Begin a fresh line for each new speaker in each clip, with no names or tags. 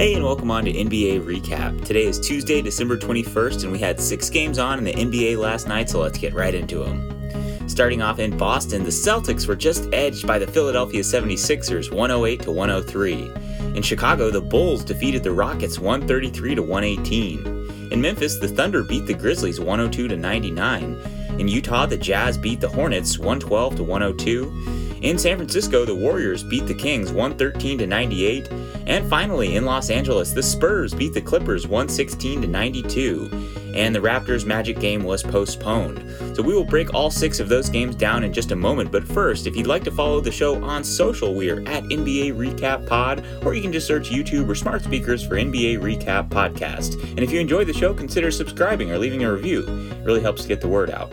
Hey, and welcome on to NBA Recap. Today is Tuesday, December 21st, and we had six games on in the NBA last night, so let's get right into them. Starting off in Boston, the Celtics were just edged by the Philadelphia 76ers 108 to 103. In Chicago, the Bulls defeated the Rockets 133 to 118. In Memphis, the Thunder beat the Grizzlies 102 to 99. In Utah, the Jazz beat the Hornets 112 to 102. In San Francisco, the Warriors beat the Kings 113 to 98, and finally in Los Angeles, the Spurs beat the Clippers 116 to 92 and the Raptors Magic game was postponed. So we will break all six of those games down in just a moment. But first, if you'd like to follow the show on social, we are at NBA Recap Pod, or you can just search YouTube or smart speakers for NBA Recap Podcast. And if you enjoy the show, consider subscribing or leaving a review. It really helps get the word out.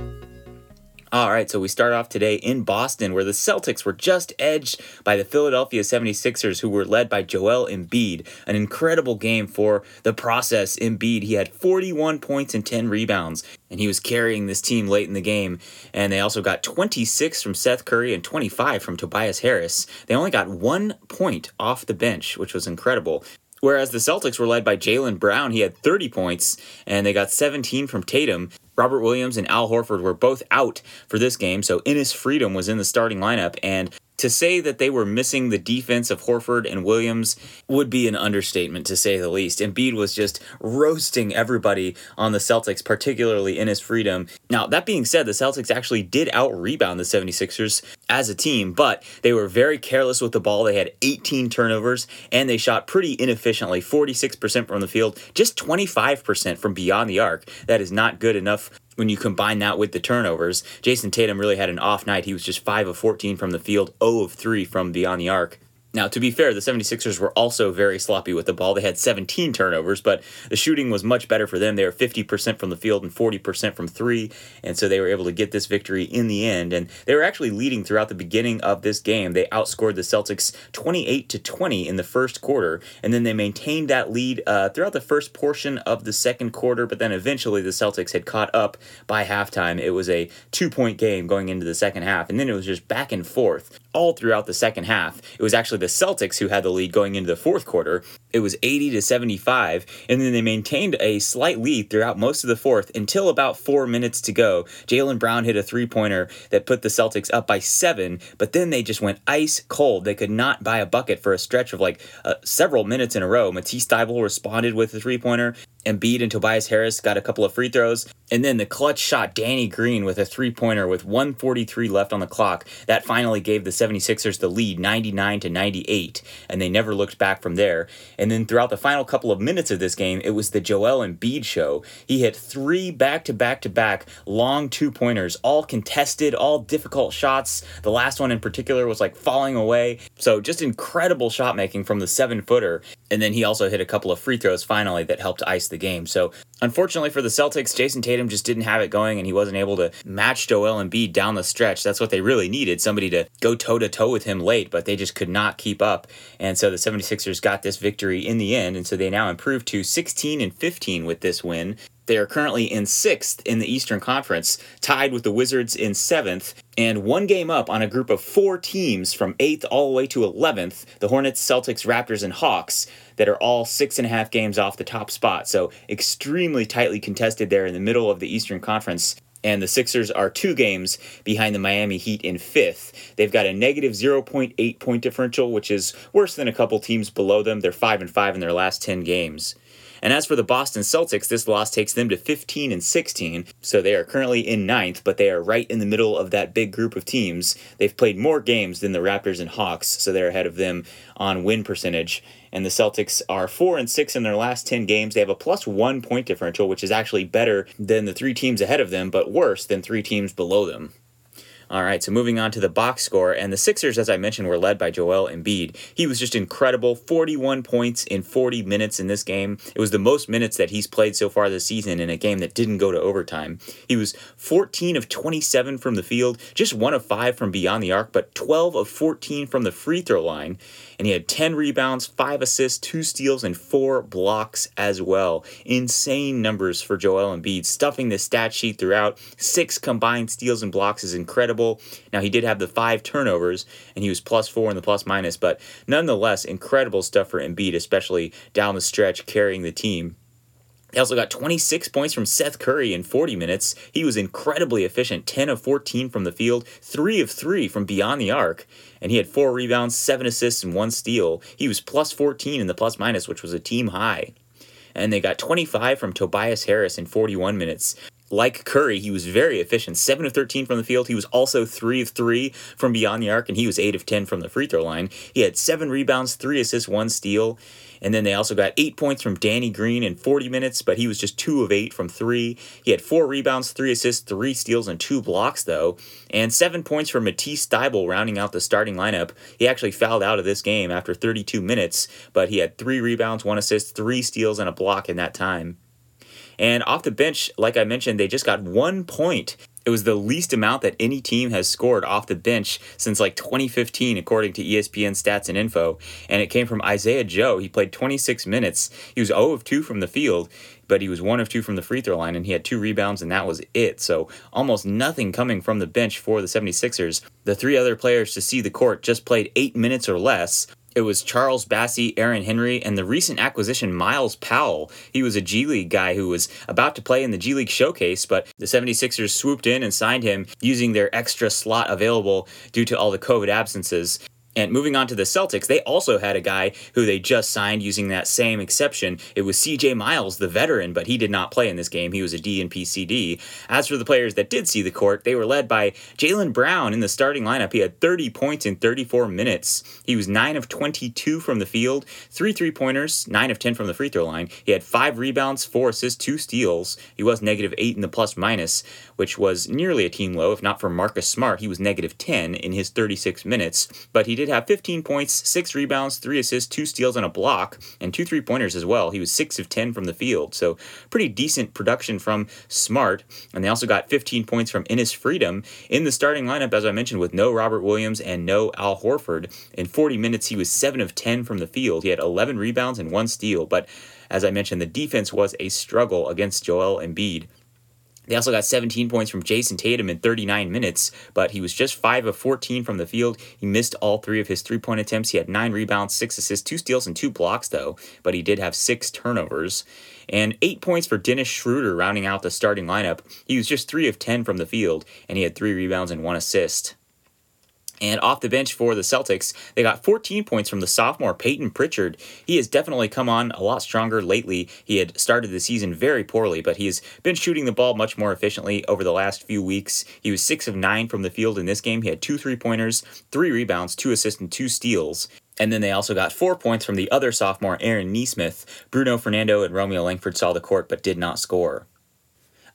All right, so we start off today in Boston, where the Celtics were just edged by the Philadelphia 76ers, who were led by Joel Embiid. An incredible game for the process. Embiid, he had 41 points and 10 rebounds, and he was carrying this team late in the game. And they also got 26 from Seth Curry and 25 from Tobias Harris. They only got one point off the bench, which was incredible. Whereas the Celtics were led by Jaylen Brown, he had 30 points, and they got 17 from Tatum. Robert Williams and Al Horford were both out for this game, so Enes Freedom was in the starting lineup, and to say that they were missing the defense of Horford and Williams would be an understatement to say the least. Embiid was just roasting everybody on the Celtics, particularly Enes Freedom. Now, that being said, the Celtics actually did out rebound the 76ers as a team, but they were very careless with the ball. They had 18 turnovers and they shot pretty inefficiently 46% from the field, just 25% from beyond the arc. That is not good enough when you combine that with the turnovers, Jayson Tatum really had an off night. He was just 5 of 14 from the field, 0 of 3 from beyond the arc. Now, to be fair, the 76ers were also very sloppy with the ball. They had 17 turnovers, but the shooting was much better for them. They were 50% from the field and 40% from three, and so they were able to get this victory in the end. And they were actually leading throughout the beginning of this game. They outscored the Celtics 28 to 20 in the first quarter, and then they maintained that lead uh, throughout the first portion of the second quarter, but then eventually the Celtics had caught up by halftime. It was a two point game going into the second half, and then it was just back and forth all throughout the second half. It was actually the Celtics who had the lead going into the fourth quarter. It was 80 to 75, and then they maintained a slight lead throughout most of the fourth until about four minutes to go. Jaylen Brown hit a three pointer that put the Celtics up by seven, but then they just went ice cold. They could not buy a bucket for a stretch of like uh, several minutes in a row. Matisse Thybulle responded with a three pointer. Embiid and Tobias Harris got a couple of free throws. And then the clutch shot Danny Green with a three pointer with 143 left on the clock. That finally gave the 76ers the lead 99 to 98. And they never looked back from there. And then throughout the final couple of minutes of this game, it was the Joel Embiid show. He hit three back to back to back long two pointers, all contested, all difficult shots. The last one in particular was like falling away. So just incredible shot making from the seven footer. And then he also hit a couple of free throws finally that helped ice the game. So unfortunately for the Celtics, Jayson Tatum just didn't have it going and he wasn't able to match Joel Embiid down the stretch. That's what they really needed, somebody to go toe to toe with him late, but they just could not keep up. And so the 76ers got this victory in the end. And so they now improved to 16 and 15 with this win. They are currently in sixth in the Eastern Conference, tied with the Wizards in seventh, and one game up on a group of four teams from eighth all the way to 11th the Hornets, Celtics, Raptors, and Hawks that are all six and a half games off the top spot. So extremely tightly contested there in the middle of the Eastern Conference and the Sixers are two games behind the Miami Heat in fifth. They've got a negative 0.8 point differential, which is worse than a couple teams below them. They're 5 and 5 in their last 10 games. And as for the Boston Celtics, this loss takes them to 15 and 16, so they are currently in ninth, but they are right in the middle of that big group of teams. They've played more games than the Raptors and Hawks, so they're ahead of them on win percentage. And the Celtics are 4 and 6 in their last 10 games. They have a plus 1 point differential, which is actually better than the 3 teams ahead of them, but worse than 3 teams below them. All right, so moving on to the box score, and the Sixers, as I mentioned, were led by Joel Embiid. He was just incredible 41 points in 40 minutes in this game. It was the most minutes that he's played so far this season in a game that didn't go to overtime. He was 14 of 27 from the field, just 1 of 5 from beyond the arc, but 12 of 14 from the free throw line. And he had 10 rebounds, 5 assists, 2 steals, and 4 blocks as well. Insane numbers for Joel Embiid, stuffing the stat sheet throughout. 6 combined steals and blocks is incredible incredible. Now, he did have the five turnovers, and he was plus four in the plus minus, but nonetheless, incredible stuff for Embiid, especially down the stretch, carrying the team. He also got 26 points from Seth Curry in 40 minutes. He was incredibly efficient 10 of 14 from the field, 3 of 3 from beyond the arc, and he had 4 rebounds, 7 assists, and 1 steal. He was plus 14 in the plus minus, which was a team high. And they got 25 from Tobias Harris in 41 minutes like Curry, he was very efficient. 7 of 13 from the field. He was also 3 of 3 from beyond the arc, and he was 8 of 10 from the free throw line. He had 7 rebounds, 3 assists, 1 steal. And then they also got 8 points from Danny Green in 40 minutes, but he was just 2 of 8 from 3. He had 4 rebounds, 3 assists, 3 steals, and 2 blocks, though. And 7 points from Matisse Thybulle rounding out the starting lineup. He actually fouled out of this game after 32 minutes, but he had 3 rebounds, 1 assist, 3 steals, and a block in that time. And off the bench, like I mentioned, they just got one point. It was the least amount that any team has scored off the bench since like 2015, according to ESPN stats and info. And it came from Isaiah Joe. He played 26 minutes. He was 0 of 2 from the field, but he was 1 of 2 from the free throw line, and he had two rebounds, and that was it. So almost nothing coming from the bench for the 76ers. The three other players to see the court just played 8 minutes or less. It was Charles Bassey, Aaron Henry, and the recent acquisition Myles Powell. He was a G League guy who was about to play in the G League showcase, but the 76ers swooped in and signed him using their extra slot available due to all the COVID absences. And moving on to the Celtics, they also had a guy who they just signed using that same exception. It was CJ Miles, the veteran, but he did not play in this game. He was a DNP CD. As for the players that did see the court, they were led by Jaylen Brown in the starting lineup. He had 30 points in 34 minutes. He was 9 of 22 from the field, 3 three pointers, 9 of 10 from the free throw line. He had 5 rebounds, 4 assists, 2 steals. He was negative 8 in the plus minus, which was nearly a team low. If not for Marcus Smart, he was negative 10 in his 36 minutes. But he did did have 15 points, 6 rebounds, 3 assists, 2 steals, and a block, and 2 three pointers as well. He was 6 of 10 from the field, so pretty decent production from Smart. And they also got 15 points from Enes Freedom in the starting lineup, as I mentioned, with no Robert Williams and no Al Horford. In 40 minutes, he was 7 of 10 from the field. He had 11 rebounds and 1 steal, but as I mentioned, the defense was a struggle against Joel Embiid. They also got 17 points from Jayson Tatum in 39 minutes, but he was just 5 of 14 from the field. He missed all three of his three point attempts. He had 9 rebounds, 6 assists, 2 steals, and 2 blocks, though, but he did have 6 turnovers. And 8 points for Dennis Schroeder rounding out the starting lineup. He was just 3 of 10 from the field, and he had 3 rebounds and 1 assist. And off the bench for the Celtics, they got 14 points from the sophomore Payton Pritchard. He has definitely come on a lot stronger lately. He had started the season very poorly, but he has been shooting the ball much more efficiently over the last few weeks. He was 6 of 9 from the field in this game. He had two three pointers, three rebounds, two assists, and two steals. And then they also got four points from the other sophomore, Aaron Nesmith. Bruno Fernando and Romeo Langford saw the court but did not score.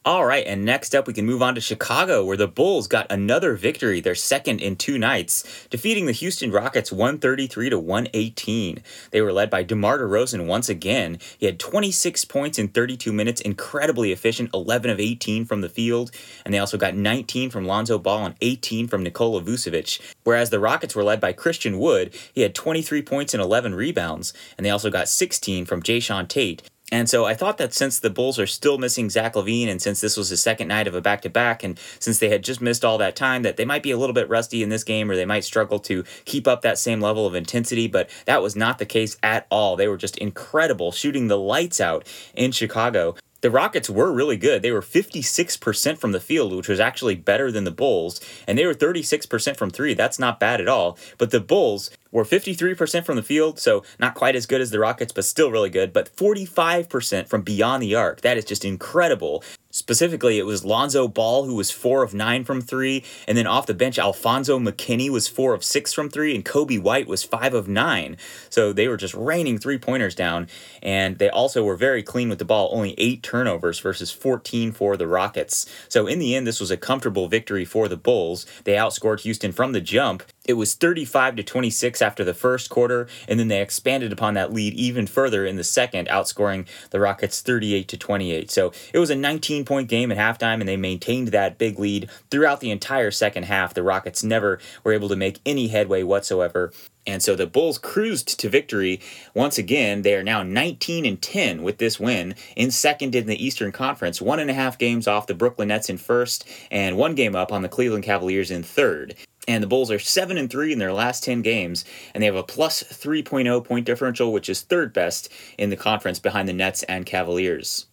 All right, and next up, we can move on to Chicago, where the Bulls got another victory, their second in two nights, defeating the Houston Rockets 133 to 118. They were led by DeMar DeRozan once again. He had 26 points in 32 minutes, incredibly efficient, 11 of 18 from the field, and they also got 19 from Lonzo Ball and 18 from Nikola Vucevic. Whereas the Rockets were led by Christian Wood, he had 23 points and 11 rebounds, and they also got 16 from Jae'Sean Tate. And so I thought that since the Bulls are still missing Zach LaVine, and since this was the second night of a back to back, and since they had just missed all that time, that they might be a little bit rusty in this game, or they might struggle to keep up that same level of intensity. But that was not the case at all. They were just incredible, shooting the lights out in Chicago the Rockets were really good. They were 56% from the field, which was actually better than the Bulls, and they were 36% from three. That's not bad at all. But the Bulls were 53% from the field, so not quite as good as the Rockets, but still really good. But 45% from beyond the arc. That is just incredible. Specifically, it was Lonzo Ball who was four of nine from three, and then off the bench, Alfonzo McKinnie was four of six from three, and Coby White was five of nine. So they were just raining three pointers down, and they also were very clean with the ball, only eight turnovers versus 14 for the Rockets. So in the end, this was a comfortable victory for the Bulls. They outscored Houston from the jump. It was 35 to 26 after the first quarter, and then they expanded upon that lead even further in the second, outscoring the Rockets 38 to 28. So it was a 19 point game at halftime, and they maintained that big lead throughout the entire second half. The Rockets never were able to make any headway whatsoever. And so the Bulls cruised to victory once again. They are now 19 and 10 with this win, in second in the Eastern Conference, one and a half games off the Brooklyn Nets in first, and one game up on the Cleveland Cavaliers in third. And the Bulls are 7 and 3 in their last 10 games, and they have a plus 3.0 point differential, which is third best in the conference behind the Nets and Cavaliers.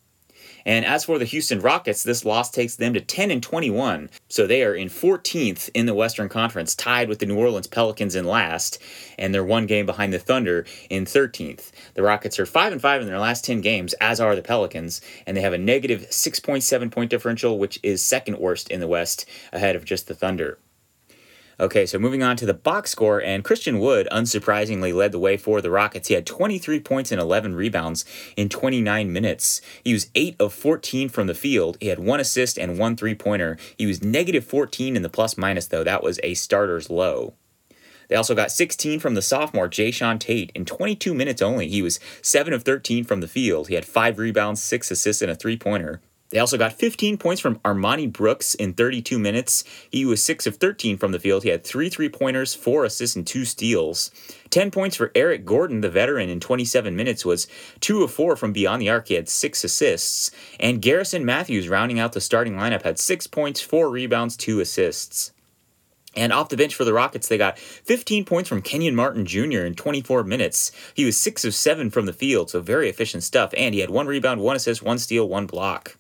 And as for the Houston Rockets, this loss takes them to 10 and 21. So they are in 14th in the Western Conference, tied with the New Orleans Pelicans in last, and they're one game behind the Thunder in 13th. The Rockets are 5 and 5 in their last 10 games, as are the Pelicans, and they have a negative 6.7 point differential, which is second worst in the West, ahead of just the Thunder. Okay, so moving on to the box score, and Christian Wood unsurprisingly led the way for the Rockets. He had 23 points and 11 rebounds in 29 minutes. He was 8 of 14 from the field. He had one assist and one three pointer. He was negative 14 in the plus minus, though. That was a starter's low. They also got 16 from the sophomore Jae'Sean Tate in 22 minutes only. He was 7 of 13 from the field. He had 5 rebounds, 6 assists, and a three pointer. They also got 15 points from Armoni Brooks in 32 minutes. He was 6 of 13 from the field. He had three three pointers, four assists, and two steals. 10 points for Eric Gordon, the veteran, in 27 minutes was 2 of 4 from beyond the arc. He had 6 assists. And Garrison Matthews, rounding out the starting lineup, had 6 points, 4 rebounds, 2 assists. And off the bench for the Rockets, they got 15 points from Kenyon Martin Jr. in 24 minutes. He was 6 of 7 from the field, so very efficient stuff. And he had one rebound, one assist, one steal, one block.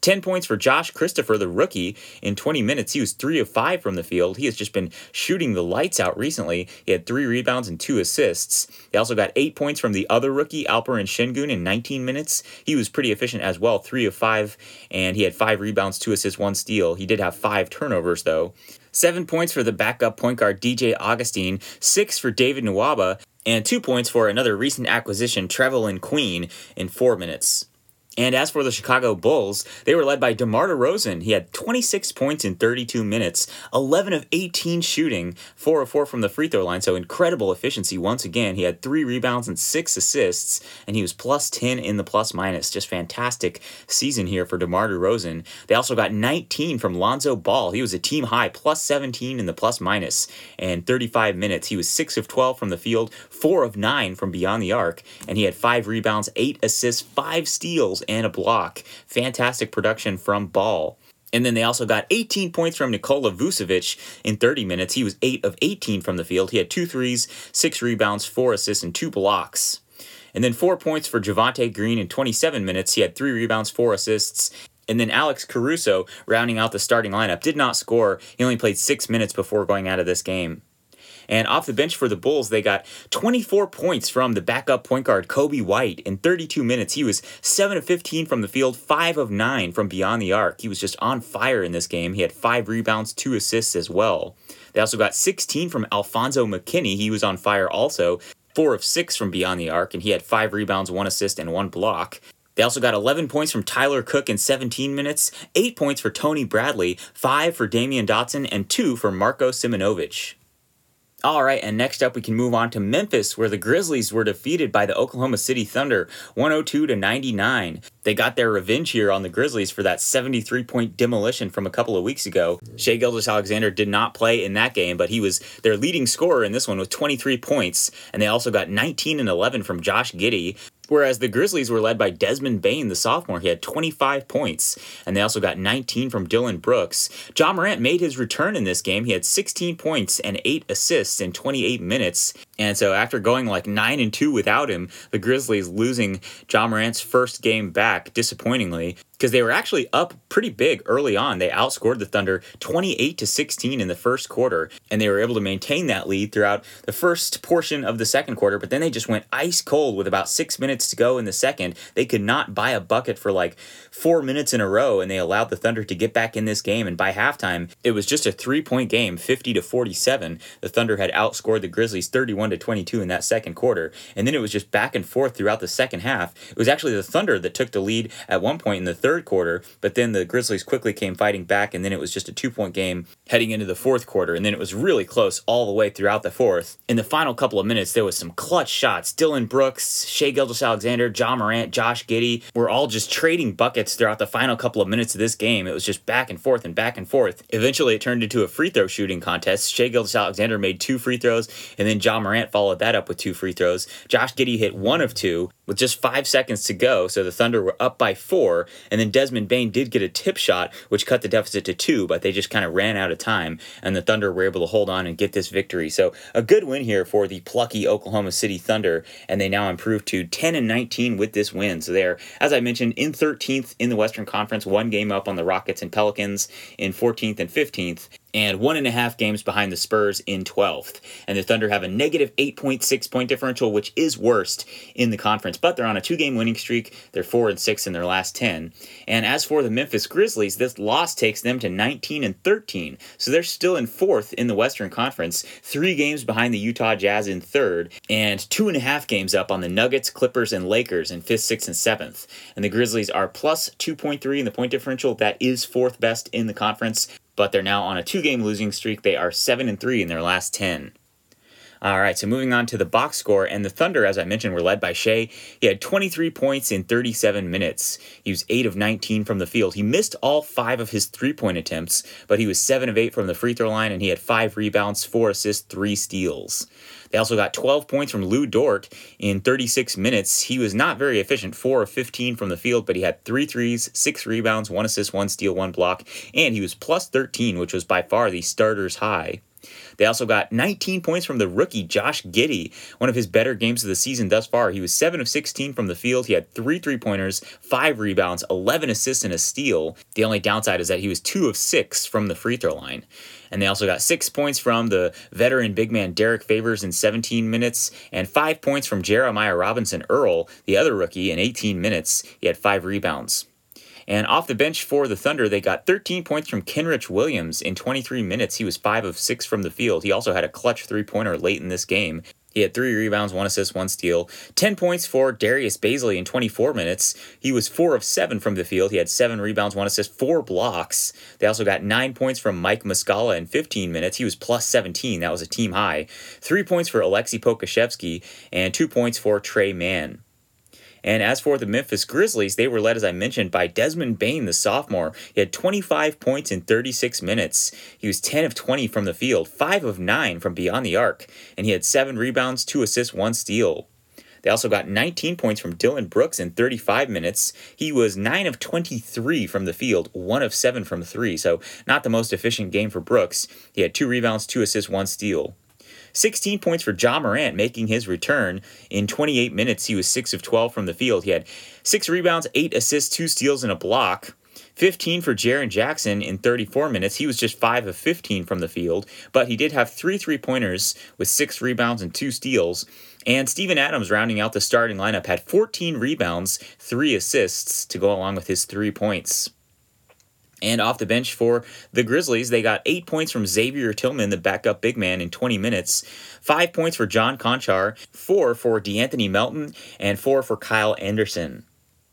10 points for Josh Christopher, the rookie, in 20 minutes. He was 3 of 5 from the field. He has just been shooting the lights out recently. He had 3 rebounds and 2 assists. He also got 8 points from the other rookie, Alperen Sengun, in 19 minutes. He was pretty efficient as well, 3 of 5, and he had 5 rebounds, 2 assists, 1 steal. He did have 5 turnovers, though. Seven points for the backup point guard DJ Augustin, six for David Nwaba, and two points for another recent acquisition, Trevelin Queen, in four minutes. And as for the Chicago Bulls, they were led by DeMar DeRozan. He had 26 points in 32 minutes, 11 of 18 shooting, 4 of 4 from the free throw line, so incredible efficiency once again. He had 3 rebounds and 6 assists, and he was plus 10 in the plus minus. Just fantastic season here for DeMar DeRozan. They also got 19 from Lonzo Ball. He was a team high, plus 17 in the plus minus, and 35 minutes. He was 6 of 12 from the field, 4 of 9 from beyond the arc, and he had 5 rebounds, 8 assists, 5 steals and a block. Fantastic production from Ball. And then they also got 18 points from Nikola Vucevic in 30 minutes. He was 8 of 18 from the field. He had two threes, six rebounds, four assists, and two blocks. And then four points for Javonte Green in 27 minutes. He had three rebounds, four assists. And then Alex Caruso, rounding out the starting lineup, did not score. He only played six minutes before going out of this game. And off the bench for the Bulls, they got 24 points from the backup point guard Coby White in 32 minutes. He was 7 of 15 from the field, 5 of 9 from beyond the arc. He was just on fire in this game. He had 5 rebounds, 2 assists as well. They also got 16 from Alfonzo McKinnie. He was on fire also. 4 of 6 from beyond the arc, and he had 5 rebounds, 1 assist, and 1 block. They also got 11 points from Tyler Cook in 17 minutes, 8 points for Tony Bradley, 5 for Damian Dotson, and 2 for Marko Simonovic. All right, and next up we can move on to Memphis, where the Grizzlies were defeated by the Oklahoma City Thunder 102 to 99. They got their revenge here on the Grizzlies for that 73 point demolition from a couple of weeks ago. Shai Gilgeous-Alexander did not play in that game, but he was their leading scorer in this one with 23 points, and they also got 19 and 11 from Josh Giddey. Whereas the Grizzlies were led by Desmond Bane, the sophomore. He had 25 points, and they also got 19 from Dillon Brooks. Ja Morant made his return in this game. He had 16 points and 8 assists in 28 minutes. And so after going like 9 and 2 without him, the Grizzlies losing Ja Morant's first game back disappointingly because they were actually up pretty big early on. They outscored the Thunder 28 to 16 in the first quarter, and they were able to maintain that lead throughout the first portion of the second quarter. But then they just went ice cold with about six minutes to go in the second. They could not buy a bucket for like four minutes in a row, and they allowed the Thunder to get back in this game. And by halftime, it was just a three point game, 50 to 47. The Thunder had outscored the Grizzlies 31 to 22 in that second quarter, and then it was just back and forth throughout the second half. It was actually the Thunder that took the lead at one point in the third third quarter, but then the Grizzlies quickly came fighting back, and then it was just a two point game heading into the fourth quarter, and then it was really close all the way throughout the fourth. In the final couple of minutes, there was some clutch shots. Dillon Brooks, Shai Gilgeous-Alexander, Ja Morant, Josh Giddey were all just trading buckets throughout the final couple of minutes of this game. It was just back and forth and back and forth. Eventually, it turned into a free throw shooting contest. Shai Gilgeous-Alexander made two free throws, and then Ja Morant followed that up with two free throws. Josh Giddey hit one of two with just five seconds to go, so the Thunder were up by four, and then Desmond Bane did get a tip shot, which cut the deficit to two, but they just kind of ran out of time, and the Thunder were able to hold on and get this victory. So a good win here for the plucky Oklahoma City Thunder, and they now improve to 10 and 19 with this win. So they're, as I mentioned, in 13th in the Western Conference, one game up on the Rockets and Pelicans in 14th and 15th and one and a half games behind the Spurs in 12th. And the Thunder have a negative 8.6 point differential, which is worst in the conference. But they're on a two game winning streak. They're 4 and 6 in their last 10. And as for the Memphis Grizzlies, this loss takes them to 19 and 13. So they're still in fourth in the Western Conference, three games behind the Utah Jazz in third, and two and a half games up on the Nuggets, Clippers, and Lakers in fifth, sixth, and seventh. And the Grizzlies are plus 2.3 in the point differential. That is fourth best in the conference but they're now on a two game losing streak. They are 7 and 3 in their last 10. All right, so moving on to the box score, and the Thunder, as I mentioned, were led by Shai. He had 23 points in 37 minutes. He was 8 of 19 from the field. He missed all five of his three point attempts, but he was 7 of 8 from the free throw line, and he had 5 rebounds, 4 assists, 3 steals. They also got 12 points from Lu Dort in 36 minutes. He was not very efficient, 4 of 15 from the field, but he had three threes, 6 rebounds, 1 assist, 1 steal, 1 block, and he was plus 13, which was by far the starter's high. They also got 19 points from the rookie Josh Giddey, one of his better games of the season thus far. He was 7 of 16 from the field. He had three three pointers, five rebounds, 11 assists, and a steal. The only downside is that he was 2 of 6 from the free throw line. And they also got six points from the veteran big man Derek Favors in 17 minutes, and five points from Jeremiah Robinson Earl, the other rookie, in 18 minutes. He had five rebounds. And off the bench for the Thunder, they got 13 points from Kenrich Williams in 23 minutes. He was 5 of 6 from the field. He also had a clutch three pointer late in this game. He had three rebounds, one assist, one steal. 10 points for Darius Bazley in 24 minutes. He was 4 of 7 from the field. He had 7 rebounds, one assist, 4 blocks. They also got 9 points from Mike Muscala in 15 minutes. He was plus 17. That was a team high. 3 points for Aleksej Pokusevski, and 2 points for Tre Mann. And as for the Memphis Grizzlies, they were led, as I mentioned, by Desmond Bane, the sophomore. He had 25 points in 36 minutes. He was 10 of 20 from the field, 5 of 9 from beyond the arc, and he had 7 rebounds, 2 assists, 1 steal. They also got 19 points from Dillon Brooks in 35 minutes. He was 9 of 23 from the field, 1 of 7 from 3, so not the most efficient game for Brooks. He had 2 rebounds, 2 assists, 1 steal. 16 points for Ja Morant making his return. In 28 minutes, he was 6 of 12 from the field. He had 6 rebounds, 8 assists, 2 steals, and a block. 15 for Jaren Jackson in 34 minutes. He was just 5 of 15 from the field, but he did have three three pointers with 6 rebounds and 2 steals. And Steven Adams, rounding out the starting lineup, had 14 rebounds, 3 assists to go along with his 3 points. And off the bench for the Grizzlies, they got eight points from Xavier Tillman, the backup big man, in 20 minutes. Five points for John Konchar, four for De'Anthony Melton, and four for Kyle Anderson.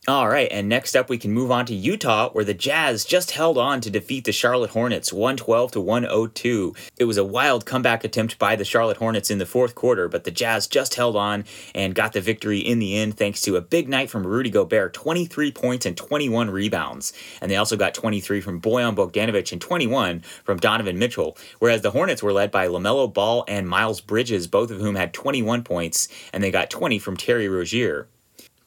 All right, and next up we can move on to Utah, where the Jazz just held on to defeat the Charlotte Hornets 112 to 102. It was a wild comeback attempt by the Charlotte Hornets in the fourth quarter, but the Jazz just held on and got the victory in the end thanks to a big night from Rudy Gobert 23 points and 21 rebounds. And they also got 23 from Bojan Bogdanovic and 21 from Donovan Mitchell, whereas the Hornets were led by LaMelo Ball and Miles Bridges, both of whom had 21 points, and they got 20 from Terry Rozier.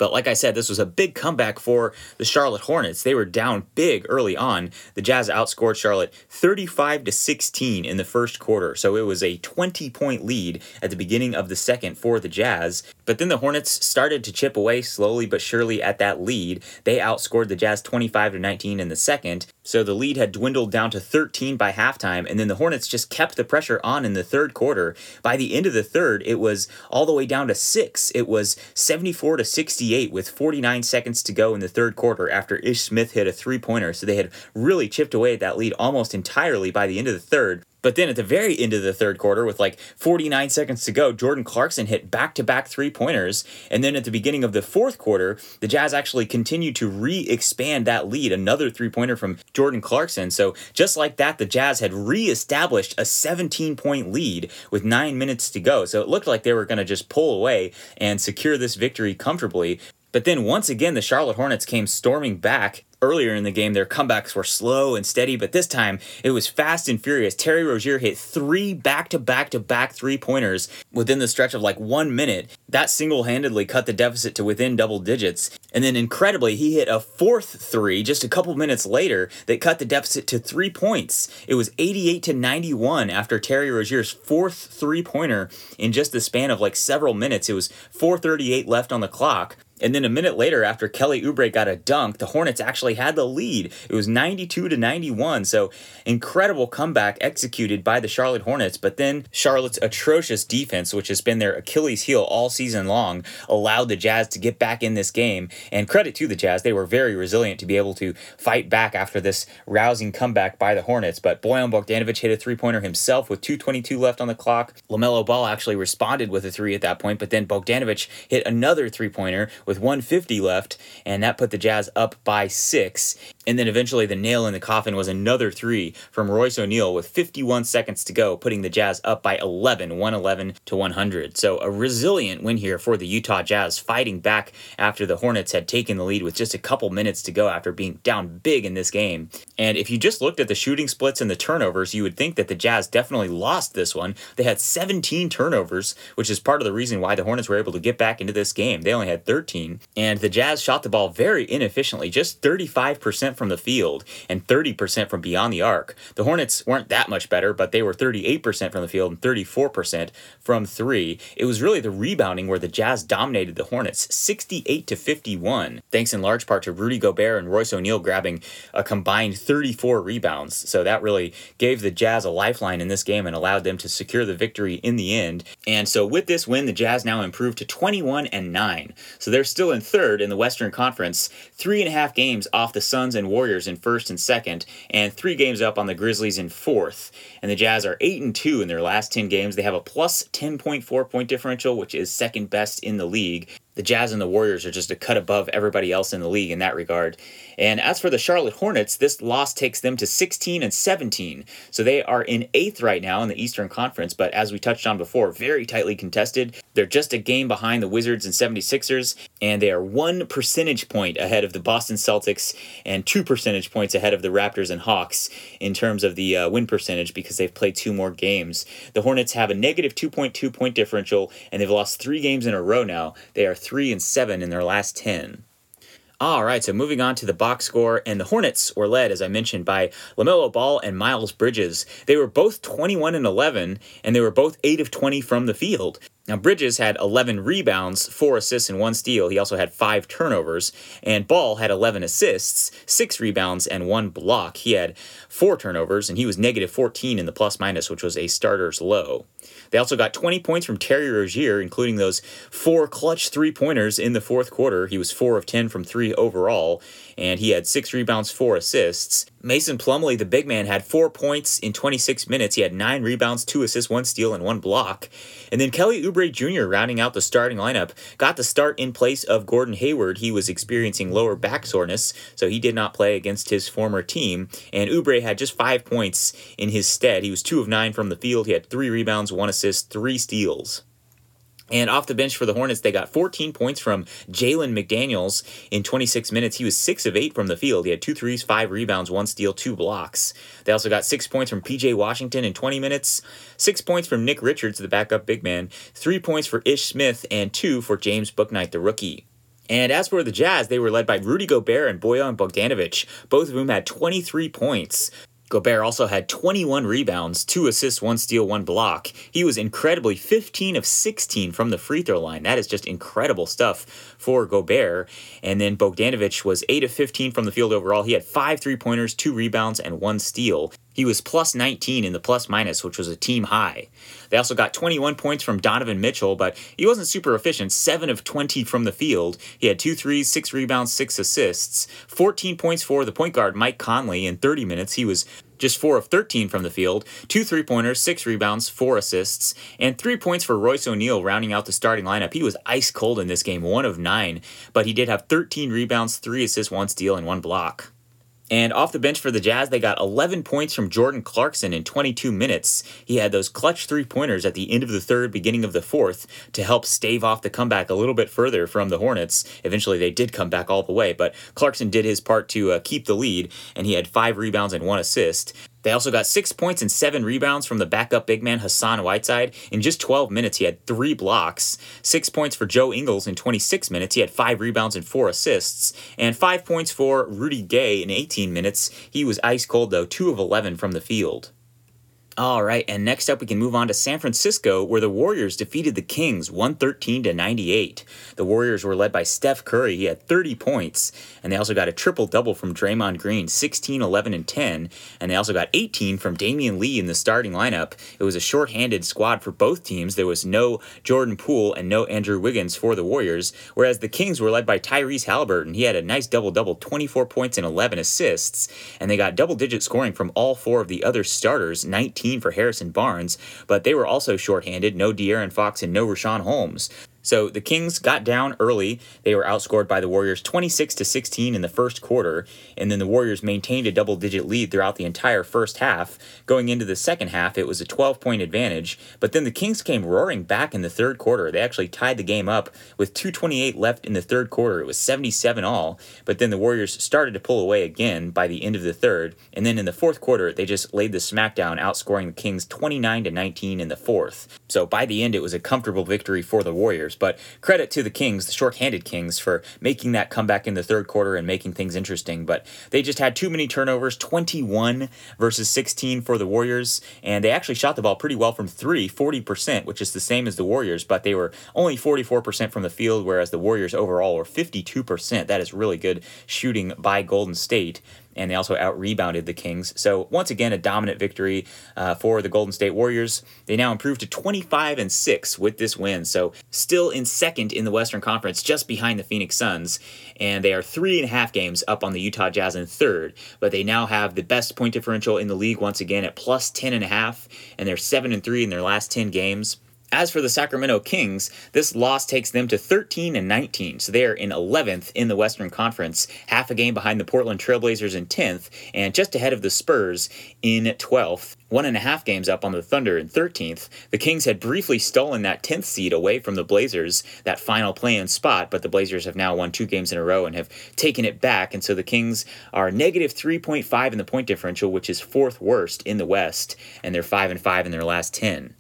But like I said, this was a big comeback for the Charlotte Hornets. They were down big early on. The Jazz outscored Charlotte 35 to 16 in the first quarter. So it was a 20 point lead at the beginning of the second for the Jazz. But then the Hornets started to chip away slowly but surely at that lead. They outscored the Jazz 25 to 19 in the second. So the lead had dwindled down to 13 by halftime, and then the Hornets just kept the pressure on in the third quarter. By the end of the third, it was all the way down to six. It was 74 to 68 with 49 seconds to go in the third quarter after Ish Smith hit a three pointer. So they had really chipped away at that lead almost entirely by the end of the third. But then at the very end of the third quarter, with like 49 seconds to go, Jordan Clarkson hit back to back three pointers. And then at the beginning of the fourth quarter, the Jazz actually continued to re expand that lead. Another three pointer from Jordan Clarkson. So just like that, the Jazz had re established a 17 point lead with nine minutes to go. So it looked like they were going to just pull away and secure this victory comfortably. But then once again, the Charlotte Hornets came storming back earlier in the game, their comebacks were slow and steady, but this time it was fast and furious. Terry Rozier hit three back to back to back three pointers within the stretch of like one minute. That single handedly cut the deficit to within double digits. And then incredibly, he hit a fourth three just a couple minutes later that cut the deficit to three points. It was 88 to 91 after Terry Rozier's fourth three pointer in just the span of like several minutes. It was 438 left on the clock. And then a minute later, after Kelly Oubre got a dunk, the Hornets actually had the lead. It was 92 to 91. So incredible comeback executed by the Charlotte Hornets. But then Charlotte's atrocious defense, which has been their Achilles heel all season long, allowed the Jazz to get back in this game. And credit to the Jazz, they were very resilient to be able to fight back after this rousing comeback by the Hornets. But Bojan Bogdanovic hit a three pointer himself with 2.22 left on the clock. LaMelo Ball actually responded with a three at that point, but then Bogdanovic hit another three pointer with 150 left, and that put the Jazz up by six. And then eventually the nail in the coffin was another three from Royce O'Neale with 51 seconds to go, putting the Jazz up by 11, 111 to 100. So a resilient win here for the Utah Jazz, fighting back after the Hornets had taken the lead with just a couple minutes to go after being down big in this game. And if you just looked at the shooting splits and the turnovers, you would think that the Jazz definitely lost this one. They had 17 turnovers, which is part of the reason why the Hornets were able to get back into this game. They only had 13. And the Jazz shot the ball very inefficiently, just 35% 30% from the field and 30% from beyond the arc. The Hornets weren't that much better, but they were 38% from the field and 34% from three. It was really the rebounding where the Jazz dominated the Hornets 68 to 51, thanks in large part to Rudy Gobert and Royce O'Neale grabbing a combined 34 rebounds. So that really gave the Jazz a lifeline in this game and allowed them to secure the victory in the end. And so with this win, the Jazz now improved to 21 and 9. So they're still in third in the Western Conference, three and a half games off the Suns and Warriors in first and second, and three games up on the Grizzlies in fourth. And the Jazz are eight and two in their last ten games. They have a plus 10.4 point differential, which is second best in the league the Jazz and the Warriors are just a cut above everybody else in the league in that regard. And as for the Charlotte Hornets, this loss takes them to 16 and 17. So they are in eighth right now in the Eastern Conference, but as we touched on before, very tightly contested. They're just a game behind the Wizards and 76ers, and they are one percentage point ahead of the Boston Celtics and two percentage points ahead of the Raptors and Hawks in terms of the uh, win percentage because they've played two more games. The Hornets have a negative 2.2 point differential, and they've lost three games in a row now. They are 3 and 7 in their last 10. All right, so moving on to the box score, and the Hornets were led, as I mentioned, by LaMelo Ball and Miles Bridges. They were both 21 and 11, and they were both 8 of 20 from the field. Now, Bridges had 11 rebounds, 4 assists, and 1 steal. He also had 5 turnovers. And Ball had 11 assists, 6 rebounds, and 1 block. He had 4 turnovers, and he was negative 14 in the plus minus, which was a starter's low. They also got 20 points from Terry Rozier, including those four clutch three pointers in the fourth quarter. He was 4 of 10 from 3 overall, and he had 6 rebounds, 4 assists. Mason Plumlee, the big man, had 4 points in 26 minutes. He had 9 rebounds, 2 assists, 1 steal, and 1 block. And then Kelly Oubre Jr., rounding out the starting lineup, got the start in place of Gordon Hayward. He was experiencing lower back soreness, so he did not play against his former team. And Oubre had just 5 points in his stead. He was 2 of 9 from the field. He had 3 rebounds, 1 assist three steals. And off the bench for the Hornets, they got 14 points from Jalen McDaniels in 26 minutes. He was 6 of 8 from the field. He had two threes, five rebounds, one steal, two blocks. They also got 6 points from PJ Washington in 20 minutes, 6 points from Nick Richards, the backup big man, 3 points for Ish Smith, and 2 for James Bouknight, the rookie. And as for the Jazz, they were led by Rudy Gobert and Bojan Bogdanovic. both of whom had 23 points. Gobert also had 21 rebounds, 2 assists, 1 steal, 1 block. He was incredibly 15 of 16 from the free throw line. That is just incredible stuff for Gobert. And then Bogdanovic was 8 of 15 from the field overall. He had 5 three pointers, 2 rebounds, and 1 steal. He was plus 19 in the plus minus, which was a team high. They also got 21 points from Donovan Mitchell, but he wasn't super efficient. 7 of 20 from the field. He had 2 threes, 6 rebounds, 6 assists. 14 points for the point guard, Mike Conley, in 30 minutes. He was just 4 of 13 from the field, 2 three pointers, 6 rebounds, 4 assists, and 3 points for Royce O'Neale rounding out the starting lineup. He was ice cold in this game, 1 of 9, but he did have 13 rebounds, 3 assists, 1 steal, and 1 block. And off the bench for the Jazz, they got 11 points from Jordan Clarkson in 22 minutes. He had those clutch three pointers at the end of the third, beginning of the fourth, to help stave off the comeback a little bit further from the Hornets. Eventually, they did come back all the way, but Clarkson did his part to uh, keep the lead, and he had five rebounds and one assist. They also got six points and seven rebounds from the backup big man Hassan Whiteside. In just 12 minutes, he had three blocks. Six points for Joe Ingles in 26 minutes. He had five rebounds and four assists. And five points for Rudy Gay in 18 minutes. He was ice cold, though, two of 11 from the field. All right, and next up we can move on to San Francisco, where the Warriors defeated the Kings 113 to 98. The Warriors were led by Steph Curry. He had 30 points, and they also got a triple double from Draymond Green 16, 11, and 10. And they also got 18 from Damion Lee in the starting lineup. It was a short-handed squad for both teams. There was no Jordan Poole and no Andrew Wiggins for the Warriors, whereas the Kings were led by Tyrese Haliburton. He had a nice double double 24 points and 11 assists, and they got double digit scoring from all four of the other starters 19 for Harrison Barnes, but they were also shorthanded. No De'Aaron Fox and no Richaun Holmes. So the Kings got down early. They were outscored by the Warriors 26 to 16 in the first quarter, and then the Warriors maintained a double-digit lead throughout the entire first half. Going into the second half, it was a 12-point advantage, but then the Kings came roaring back in the third quarter. They actually tied the game up with 228 left in the third quarter. It was 77 all, but then the Warriors started to pull away again by the end of the third, and then in the fourth quarter, they just laid the smackdown, outscoring the Kings 29 to 19 in the fourth. So by the end, it was a comfortable victory for the Warriors. But credit to the Kings, the short-handed Kings, for making that comeback in the third quarter and making things interesting. But they just had too many turnovers, 21 versus 16 for the Warriors, and they actually shot the ball pretty well from three, 40%, which is the same as the Warriors, but they were only 44% from the field, whereas the Warriors overall were 52%. That is really good shooting by Golden State and they also out rebounded the Kings. So once again, a dominant victory uh, for the Golden State Warriors. They now improve to 25 and six with this win. So still in second in the Western Conference, just behind the Phoenix Suns, and they are three and a half games up on the Utah Jazz in third. But they now have the best point differential in the league once again at plus 10 and a half, and they're seven and three in their last 10 games. As for the Sacramento Kings, this loss takes them to 13 and 19, so they are in 11th in the Western Conference, half a game behind the Portland Trailblazers in 10th, and just ahead of the Spurs in 12th. One and a half games up on the Thunder in 13th. The Kings had briefly stolen that 10th seed away from the Blazers, that final play in spot, but the Blazers have now won two games in a row and have taken it back, and so the Kings are negative 3.5 in the point differential, which is fourth worst in the West, and they're 5 and 5 in their last 10.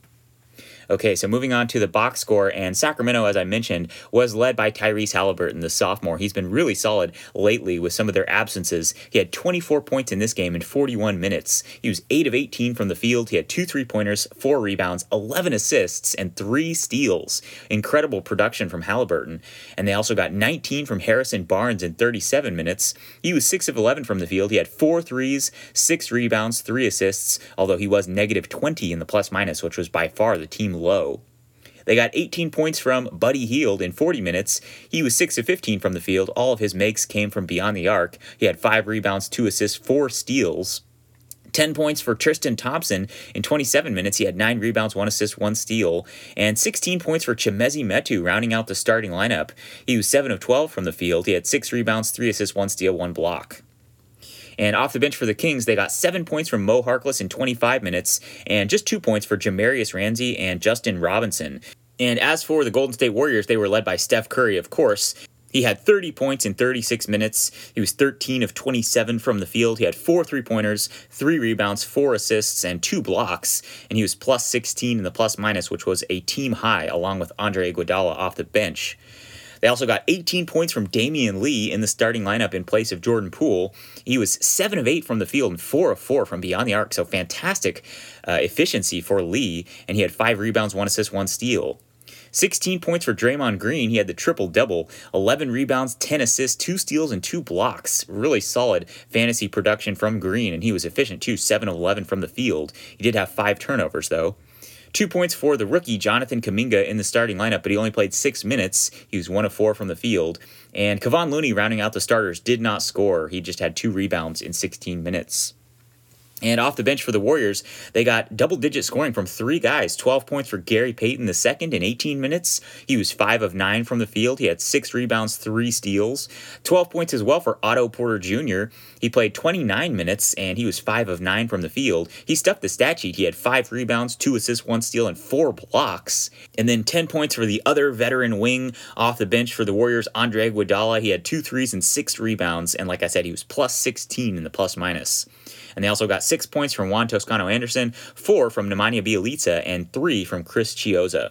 Okay, so moving on to the box score, and Sacramento, as I mentioned, was led by Tyrese Haliburton, the sophomore. He's been really solid lately with some of their absences. He had 24 points in this game in 41 minutes. He was 8 of 18 from the field. He had two three pointers, four rebounds, 11 assists, and three steals. Incredible production from Haliburton. And they also got 19 from Harrison Barnes in 37 minutes. He was 6 of 11 from the field. He had four threes, six rebounds, three assists, although he was negative 20 in the plus minus, which was by far the team low. They got 18 points from Buddy Hield in 40 minutes. He was 6 of 15 from the field. All of his makes came from beyond the arc. He had 5 rebounds, 2 assists, 4 steals. 10 points for Tristan Thompson in 27 minutes. He had 9 rebounds, 1 assist, 1 steal. And 16 points for Chimezie Metu, rounding out the starting lineup. He was 7 of 12 from the field. He had 6 rebounds, 3 assists, 1 steal, 1 block. And off the bench for the Kings, they got seven points from Mo Harkless in 25 minutes, and just two points for Jahmi'us Ramsey and Justin Robinson. And as for the Golden State Warriors, they were led by Steph Curry, of course. He had 30 points in 36 minutes. He was 13 of 27 from the field. He had four three pointers, three rebounds, four assists, and two blocks. And he was plus 16 in the plus minus, which was a team high, along with Andre Iguodala off the bench. They also got 18 points from Damion Lee in the starting lineup in place of Jordan Poole. He was 7 of 8 from the field and 4 of 4 from beyond the arc, so fantastic uh, efficiency for Lee, and he had 5 rebounds, 1 assist, 1 steal. 16 points for Draymond Green. He had the triple double 11 rebounds, 10 assists, 2 steals, and 2 blocks. Really solid fantasy production from Green, and he was efficient too 7 of 11 from the field. He did have 5 turnovers, though. Two points for the rookie Jonathan Kuminga in the starting lineup, but he only played six minutes. He was one of four from the field. And Kevon Looney, rounding out the starters, did not score. He just had two rebounds in 16 minutes. And off the bench for the Warriors, they got double digit scoring from three guys 12 points for Gary Payton the second in 18 minutes. He was 5 of 9 from the field. He had 6 rebounds, 3 steals. 12 points as well for Otto Porter Jr. He played 29 minutes and he was 5 of 9 from the field. He stuffed the stat sheet. He had 5 rebounds, 2 assists, 1 steal, and 4 blocks. And then 10 points for the other veteran wing off the bench for the Warriors, Andre Iguodala. He had 2 threes and 6 rebounds. And like I said, he was plus 16 in the plus minus. And they also got six points from Juan Toscano Anderson, four from Nemanja Bjelica, and three from Chris Chiozza.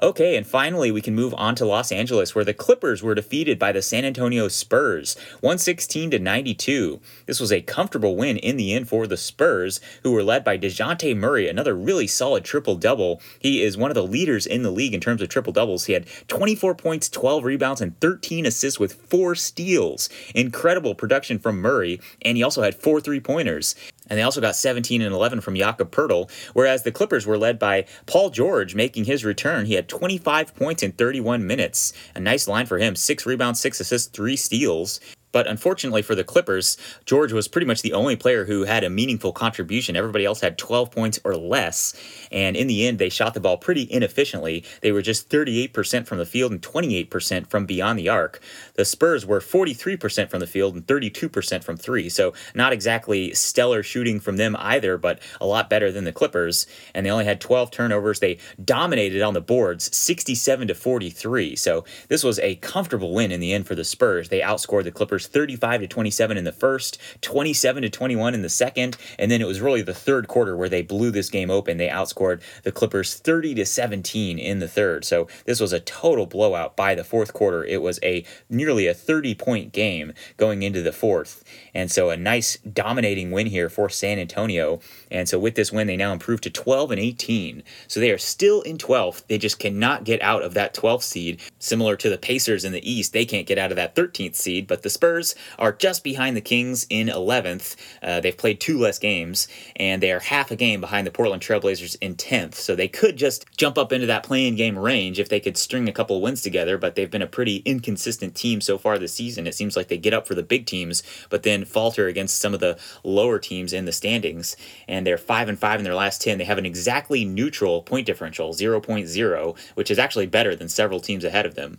Okay, and finally, we can move on to Los Angeles, where the Clippers were defeated by the San Antonio Spurs, 116 to 92. This was a comfortable win in the end for the Spurs, who were led by Dejounte Murray, another really solid triple double. He is one of the leaders in the league in terms of triple doubles. He had 24 points, 12 rebounds, and 13 assists with four steals. Incredible production from Murray, and he also had four three pointers and they also got 17 and 11 from Jakob Poeltl, whereas the Clippers were led by Paul George making his return. He had 25 points in 31 minutes. A nice line for him, 6 rebounds, 6 assists, 3 steals. But unfortunately for the Clippers, George was pretty much the only player who had a meaningful contribution. Everybody else had 12 points or less. And in the end, they shot the ball pretty inefficiently. They were just 38% from the field and 28% from beyond the arc. The Spurs were 43% from the field and 32% from three. So not exactly stellar shooting from them either, but a lot better than the Clippers. And they only had 12 turnovers. They dominated on the boards 67 to 43. So this was a comfortable win in the end for the Spurs. They outscored the Clippers 35 to 27 in the first, 27 to 21 in the second, and then it was really the third quarter where they blew this game open. They outscored the Clippers 30 to 17 in the third. So this was a total blowout by the fourth quarter. It was a nearly a 30 point game going into the fourth. And so a nice dominating win here for San Antonio. And so with this win, they now improve to 12 and 18. So they are still in 12th. They just cannot get out of that 12th seed. Similar to the Pacers in the East, they can't get out of that 13th seed, but the Spurs Spurs are just behind the Kings in 11th. Uh, they've played two less games, and they are half a game behind the Portland Trailblazers in 10th. So they could just jump up into that play-in game range if they could string a couple wins together, but they've been a pretty inconsistent team so far this season. It seems like they get up for the big teams, but then falter against some of the lower teams in the standings. And they're 5 and 5 in their last 10. They have an exactly neutral point differential, 0.0, which is actually better than several teams ahead of them.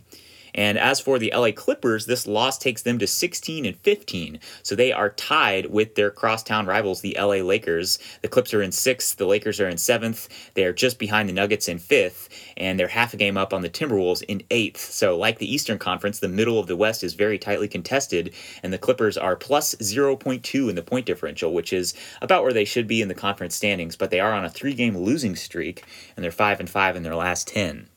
And as for the LA Clippers, this loss takes them to 16 and 15. So they are tied with their crosstown rivals, the LA Lakers. The Clips are in sixth, the Lakers are in seventh. They are just behind the Nuggets in fifth, and they're half a game up on the Timberwolves in eighth. So, like the Eastern Conference, the middle of the West is very tightly contested, and the Clippers are plus 0.2 in the point differential, which is about where they should be in the conference standings, but they are on a three game losing streak, and they're 5 and 5 in their last 10.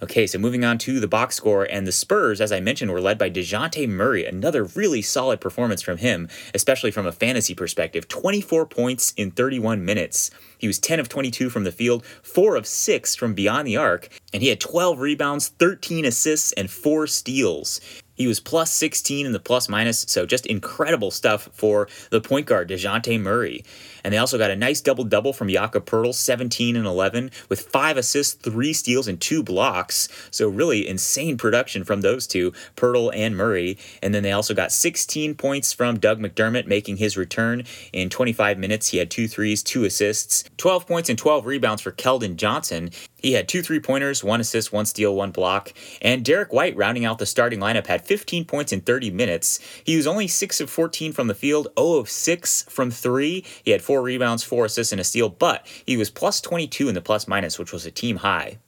Okay, so moving on to the box score, and the Spurs, as I mentioned, were led by Dejounte Murray. Another really solid performance from him, especially from a fantasy perspective. 24 points in 31 minutes. He was 10 of 22 from the field, 4 of 6 from beyond the arc, and he had 12 rebounds, 13 assists, and 4 steals. He was plus 16 in the plus minus, so just incredible stuff for the point guard, Dejounte Murray. And they also got a nice double double from Jakob Poeltl, 17 and 11, with five assists, three steals, and two blocks. So, really insane production from those two, Poeltl and Murray. And then they also got 16 points from Doug McDermott, making his return in 25 minutes. He had two threes, two assists, 12 points, and 12 rebounds for Keldon Johnson. He had two three pointers, one assist, one steal, one block. And Derrick White, rounding out the starting lineup, had 15 points in 30 minutes. He was only 6 of 14 from the field, 0 of 6 from 3. He had 4 rebounds, 4 assists, and a steal, but he was plus 22 in the plus minus, which was a team high.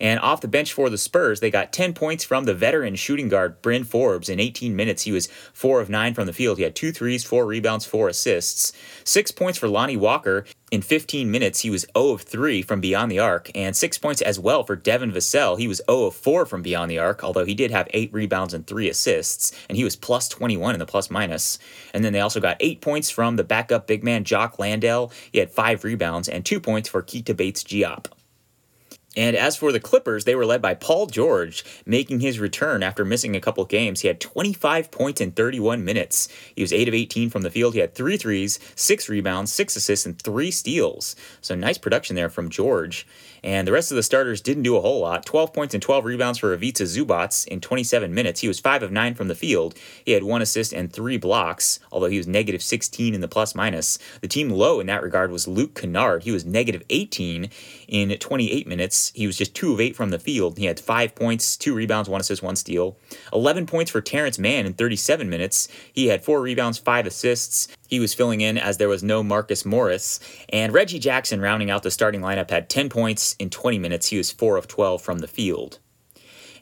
And off the bench for the Spurs, they got 10 points from the veteran shooting guard, Bryn Forbes. In 18 minutes, he was 4 of 9 from the field. He had two threes, 4 rebounds, 4 assists. 6 points for Lonnie Walker. In 15 minutes, he was 0 of 3 from beyond the arc, and 6 points as well for Devin Vassell. He was 0 of 4 from beyond the arc, although he did have 8 rebounds and 3 assists, and he was plus 21 in the plus minus. And then they also got 8 points from the backup big man, Jock Landale. He had 5 rebounds, and 2 points for Keita Bates Diop. And as for the Clippers, they were led by Paul George, making his return after missing a couple games. He had 25 points in 31 minutes. He was 8 of 18 from the field. He had three threes, six rebounds, six assists, and three steals. So nice production there from George. And the rest of the starters didn't do a whole lot. 12 points and 12 rebounds for Ivica Zubac in 27 minutes. He was 5 of 9 from the field. He had one assist and three blocks, although he was negative 16 in the plus minus. The team low in that regard was Luke Kennard. He was negative 18 in 28 minutes. He was just 2 of 8 from the field. He had 5 points, 2 rebounds, 1 assist, 1 steal. 11 points for Terance Mann in 37 minutes. He had 4 rebounds, 5 assists. He was filling in as there was no Marcus Morris. And Reggie Jackson, rounding out the starting lineup, had 10 points in 20 minutes. He was 4 of 12 from the field.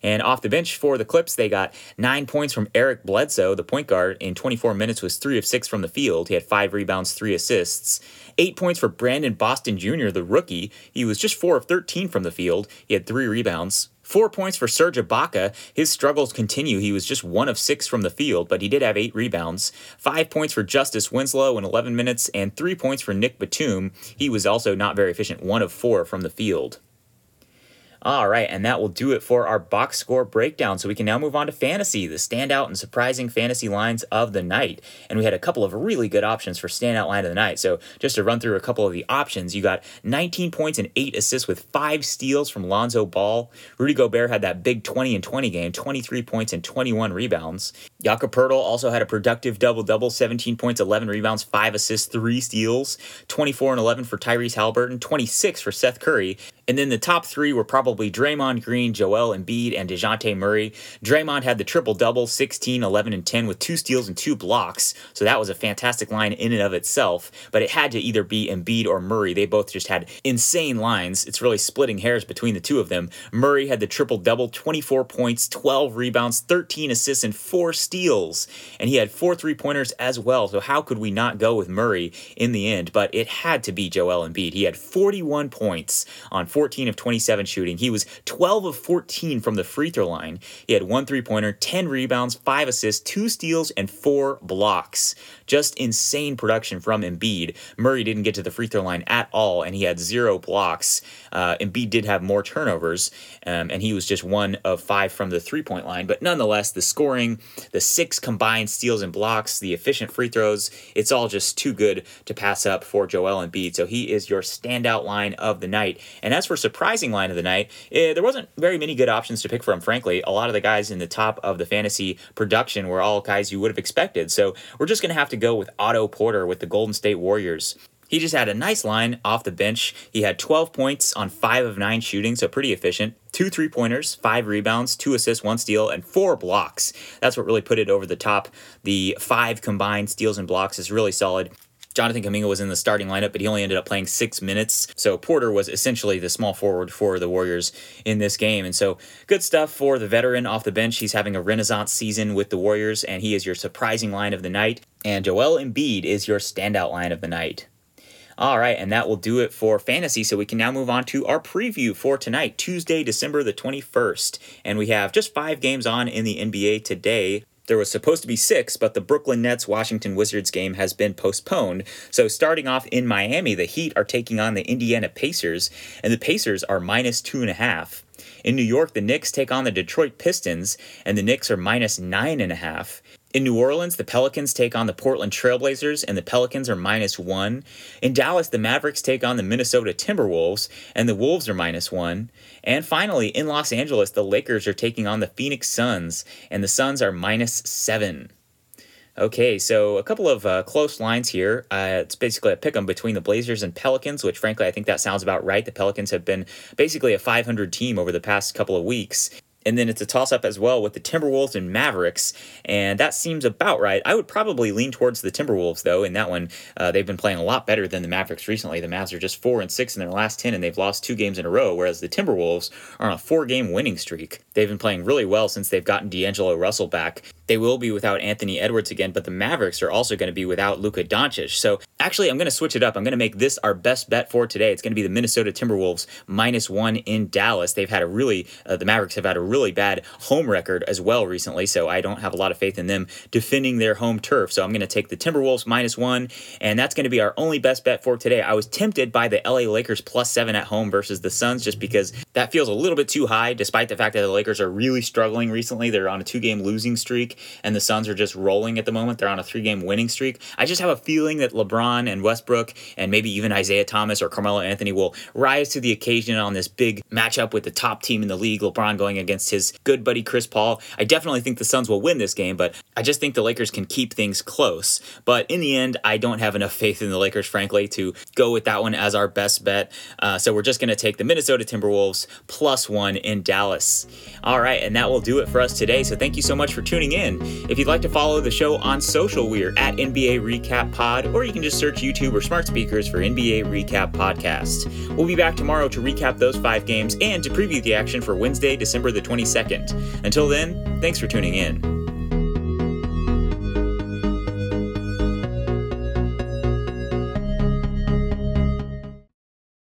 And off the bench for the Clips, they got nine points from Eric Bledsoe, the point guard. In 24 minutes, was three of six from the field. He had five rebounds, three assists. Eight points for Brandon Boston Jr., the rookie. He was just four of 13 from the field. He had three rebounds. Four points for Serge Ibaka. His struggles continue. He was just one of six from the field, but he did have eight rebounds. Five points for Justice Winslow in 11 minutes, and three points for Nick Batum. He was also not very efficient, one of four from the field. All right, and that will do it for our box score breakdown. So we can now move on to fantasy, the standout and surprising fantasy lines of the night. And we had a couple of really good options for standout line of the night. So just to run through a couple of the options, you got 19 points and 8 assists with 5 steals from Lonzo Ball. Rudy Gobert had that big 20 and 20 game, 23 points and 21 rebounds. Jakob Poeltl also had a productive double-double, 17 points, 11 rebounds, 5 assists, 3 steals, 24 and 11 for Tyrese Haliburton, 26 for Seth Curry. And then the top three were probably Draymond Green, Joel Embiid, and Dejounte Murray. Draymond had the triple double 16, 11, and 10 with two steals and two blocks. So that was a fantastic line in and of itself. But it had to either be Embiid or Murray. They both just had insane lines. It's really splitting hairs between the two of them. Murray had the triple double 24 points, 12 rebounds, 13 assists, and four steals. And he had four three pointers as well. So how could we not go with Murray in the end? But it had to be Joel Embiid. He had 41 points on 14 of 27 shooting. He was 12 of 14 from the free throw line. He had one three pointer, 10 rebounds, five assists, two steals, and four blocks. Just insane production from Embiid. Murray didn't get to the free throw line at all, and he had zero blocks. Uh, Embiid did have more turnovers, um, and he was just one of five from the three point line. But nonetheless, the scoring, the six combined steals and blocks, the efficient free throws, it's all just too good to pass up for Joel Embiid. So he is your standout line of the night. And as for surprising line of the night, eh, there wasn't very many good options to pick from, frankly. A lot of the guys in the top of the fantasy production were all guys you would have expected. So we're just going to have to go with Otto Porter with the Golden State Warriors. He just had a nice line off the bench. He had 12 points on 5 of 9 shooting, so pretty efficient. Two three pointers, five rebounds, two assists, one steal, and four blocks. That's what really put it over the top. The five combined steals and blocks is really solid. Jonathan Kuminga was in the starting lineup, but he only ended up playing six minutes. So Porter was essentially the small forward for the Warriors in this game. And so good stuff for the veteran off the bench. He's having a renaissance season with the Warriors, and he is your surprising line of the night. And Joel Embiid is your standout line of the night. All right, and that will do it for fantasy. So we can now move on to our preview for tonight, Tuesday, December the 21st. And we have just five games on in the NBA today. There was supposed to be six, but the Brooklyn Nets Washington Wizards game has been postponed. So, starting off in Miami, the Heat are taking on the Indiana Pacers, and the Pacers are minus two and a half. In New York, the Knicks take on the Detroit Pistons, and the Knicks are minus nine and a half. In New Orleans, the Pelicans take on the Portland Trailblazers, and the Pelicans are minus one. In Dallas, the Mavericks take on the Minnesota Timberwolves, and the Wolves are minus one. And finally, in Los Angeles, the Lakers are taking on the Phoenix Suns, and the Suns are minus seven. Okay, so a couple of uh, close lines here. Uh, it's basically a pick 'em between the Blazers and Pelicans, which frankly I think that sounds about right. The Pelicans have been basically a 500 team over the past couple of weeks. And then it's a toss up as well with the Timberwolves and Mavericks, and that seems about right. I would probably lean towards the Timberwolves though. In that one, uh, they've been playing a lot better than the Mavericks recently. The Mavs are just four and six in their last ten, and they've lost two games in a row. Whereas the Timberwolves are on a four-game winning streak. They've been playing really well since they've gotten D'Angelo Russell back. they will be without Anthony Edwards again, but the Mavericks are also going to be without Luka Doncic. So actually, I'm going to switch it up. I'm going to make this our best bet for today. It's going to be the Minnesota Timberwolves minus one in Dallas. They've had a really, uh, the Mavericks have had a really bad home record as well recently, so I don't have a lot of faith in them defending their home turf. So I'm going to take the Timberwolves minus one, and that's going to be our only best bet for today. I was tempted by the LA Lakers plus seven at home versus the Suns just because that feels a little bit too high, despite the fact that the Lakers are really struggling recently. They're on a two game losing streak, and the Suns are just rolling at the moment. They're on a three game winning streak. I just have a feeling that LeBron and Westbrook, and maybe even Isaiah Thomas or Carmelo Anthony, will rise to the occasion on this big matchup with the top team in the league. LeBron going against his good buddy Chris Paul. I definitely think the Suns will win this game, but I just think the Lakers can keep things close. But in the end, I don't have enough faith in the Lakers, frankly, to go with that one as our best bet. Uh, so we're just going to take the Minnesota Timberwolves plus one in Dallas. All right, and that will do it for us today. So thank you so much for tuning in. If you'd like to follow the show on social, we're at NBA Recap Pod, or you can just search YouTube or smart speakers for NBA Recap Podcast. We'll be back tomorrow to recap those five games and to preview the action for Wednesday, December the 22nd. Until then, thanks for tuning in.